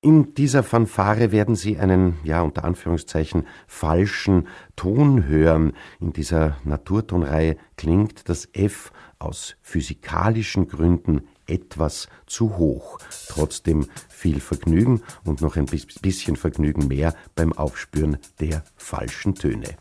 In dieser Fanfare werden Sie einen, ja, unter Anführungszeichen, falschen Ton hören. In dieser Naturtonreihe klingt das F aus physikalischen Gründen etwas zu hoch. Trotzdem viel Vergnügen und noch ein bisschen Vergnügen mehr beim Aufspüren der falschen Töne.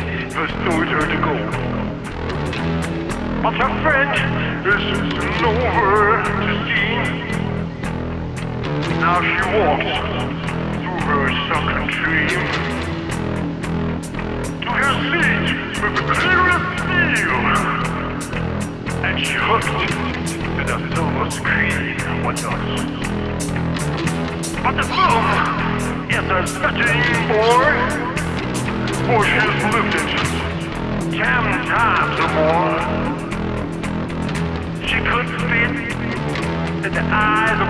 the story turned to go, But my friend, this isn't over to see. Now she walks through her sunken dream to her seat with the clearest steel, and she hooked to the silver screen and whatnot. But the film is a setting for Bushes lifted. Ten times or more. She could fit in the eyes